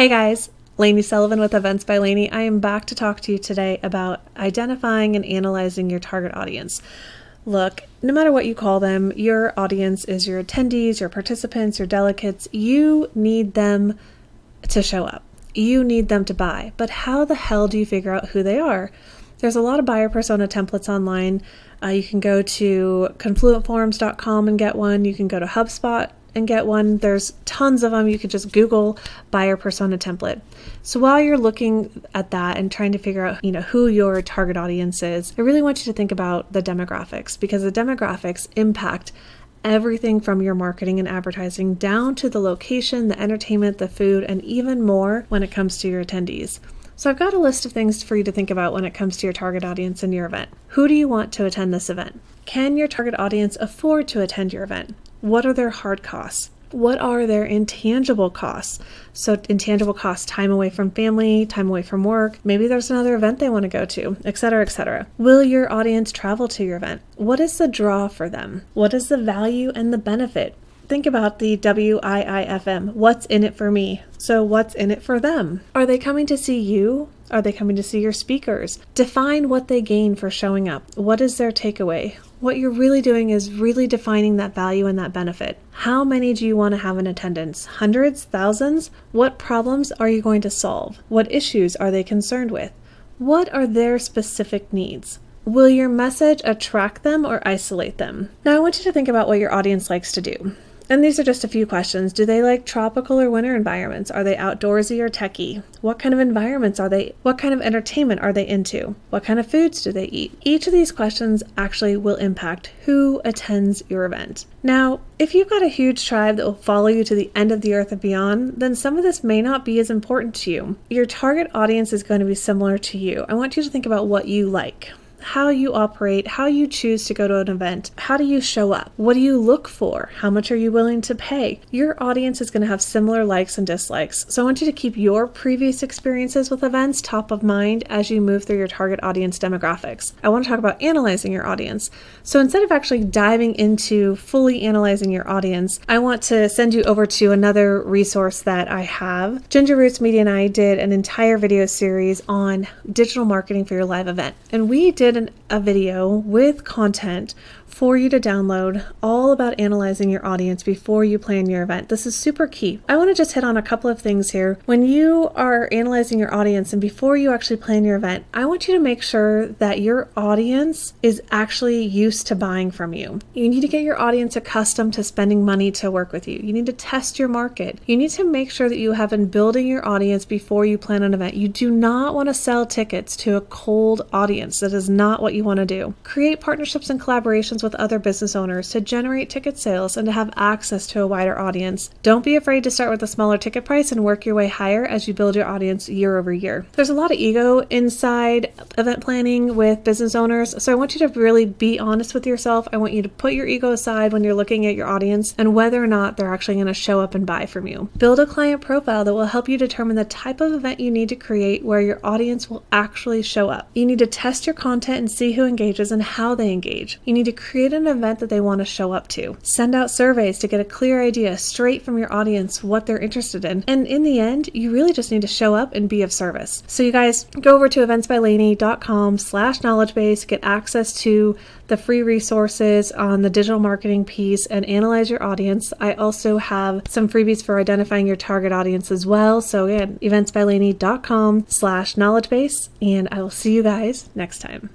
Hey guys, Lainey Sullivan with Events by Lainey. I am back to talk to you today about identifying and analyzing your target audience. Look, no matter what you call them, your audience is your attendees, your participants, your delegates. You need them to show up. You need them to buy. But how the hell do you figure out who they are? There's a lot of buyer persona templates online. Uh, you can go to confluentforms.com and get one. You can go to HubSpot and get one. There's tons of them. You could just Google buyer persona template. So while you're looking at that and trying to figure out, you know, who your target audience is, I really want you to think about the demographics because the demographics impact everything from your marketing and advertising down to the location, the entertainment, the food, and even more when it comes to your attendees. So I've got a list of things for you to think about when it comes to your target audience and your event. Who do you want to attend this event? Can your target audience afford to attend your event? What are their hard costs? What are their intangible costs? So, intangible costs time away from family, time away from work. Maybe there's another event they want to go to, etc., etc. Will your audience travel to your event? What is the draw for them? What is the value and the benefit? Think about the WIIFM. What's in it for me? So, what's in it for them? Are they coming to see you? Are they coming to see your speakers? Define what they gain for showing up. What is their takeaway? What you're really doing is really defining that value and that benefit. How many do you want to have in attendance? Hundreds? Thousands? What problems are you going to solve? What issues are they concerned with? What are their specific needs? Will your message attract them or isolate them? Now, I want you to think about what your audience likes to do. And these are just a few questions. Do they like tropical or winter environments? Are they outdoorsy or techie? What kind of environments are they? What kind of entertainment are they into? What kind of foods do they eat? Each of these questions actually will impact who attends your event. Now, if you've got a huge tribe that will follow you to the end of the earth and beyond, then some of this may not be as important to you. Your target audience is going to be similar to you. I want you to think about what you like how you operate, how you choose to go to an event, how do you show up, what do you look for, how much are you willing to pay. Your audience is going to have similar likes and dislikes. So I want you to keep your previous experiences with events top of mind as you move through your target audience demographics. I want to talk about analyzing your audience. So instead of actually diving into fully analyzing your audience, I want to send you over to another resource that I have. Ginger Roots Media and I did an entire video series on digital marketing for your live event. And we did an, a video with content for you to download all about analyzing your audience before you plan your event. This is super key. I want to just hit on a couple of things here. When you are analyzing your audience and before you actually plan your event, I want you to make sure that your audience is actually used to buying from you. You need to get your audience accustomed to spending money to work with you. You need to test your market. You need to make sure that you have been building your audience before you plan an event. You do not want to sell tickets to a cold audience. That is not what you want to do. Create partnerships and collaborations with other business owners to generate ticket sales and to have access to a wider audience. Don't be afraid to start with a smaller ticket price and work your way higher as you build your audience year over year. There's a lot of ego inside event planning with business owners, so I want you to really be honest with yourself. I want you to put your ego aside when you're looking at your audience and whether or not they're actually going to show up and buy from you. Build a client profile that will help you determine the type of event you need to create where your audience will actually show up. You need to test your content and see who engages and how they engage. You need to create an event that they want to show up to. Send out surveys to get a clear idea straight from your audience what they're interested in. And in the end, you really just need to show up and be of service. So you guys go over to eventsbylainey.com slash knowledge base, get access to the free resources on the digital marketing piece and analyze your audience. I also have some freebies for identifying your target audience as well. So again, eventsbylainey.com slash knowledge base, and I will see you guys next time.